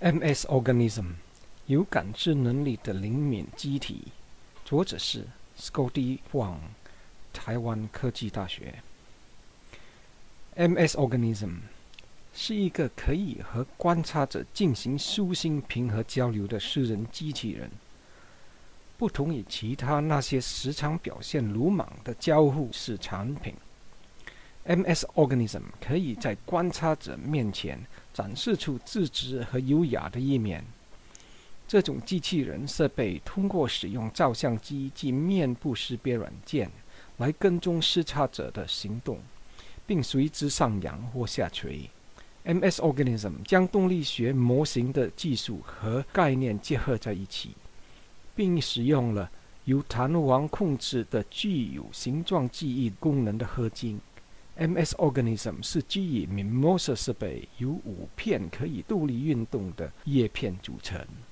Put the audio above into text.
MS Organism 有感知能力的灵敏机体，作者是 Scotty Huang，台湾科技大学。MS Organism 是一个可以和观察者进行舒心平和交流的私人机器人。不同于其他那些时常表现鲁莽的交互式产品，MS Organism 可以在观察者面前。展示出自知和优雅的一面。这种机器人设备通过使用照相机及面部识别软件来跟踪视察者的行动，并随之上扬或下垂。MS Organism 将动力学模型的技术和概念结合在一起，并使用了由弹簧控制的具有形状记忆功能的合金。MS Organism 是基于 Mimosa 设备由五片可以独立运动的叶片组成。